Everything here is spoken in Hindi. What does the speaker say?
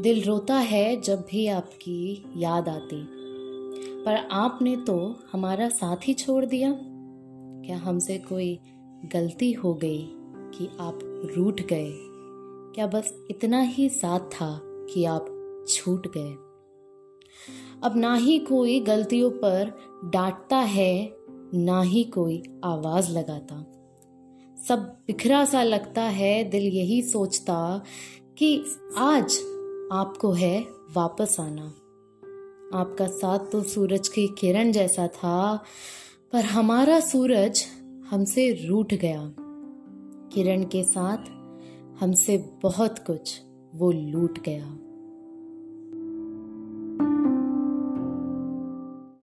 दिल रोता है जब भी आपकी याद आती। पर आपने तो हमारा साथ ही छोड़ दिया। क्या हमसे कोई गलती हो गई कि आप रूठ गए? क्या बस इतना ही साथ था कि आप छूट गए? अब ना ही कोई गलतियों पर डांटता है, ना ही कोई आवाज़ लगाता। सब बिखरा सा लगता है, दिल यही सोचता कि आज आपको है वापस आना। आपका साथ तो सूरज की किरण जैसा था, पर हमारा सूरज हमसे रूठ गया। किरण के साथ हमसे बहुत कुछ वो लूट गया।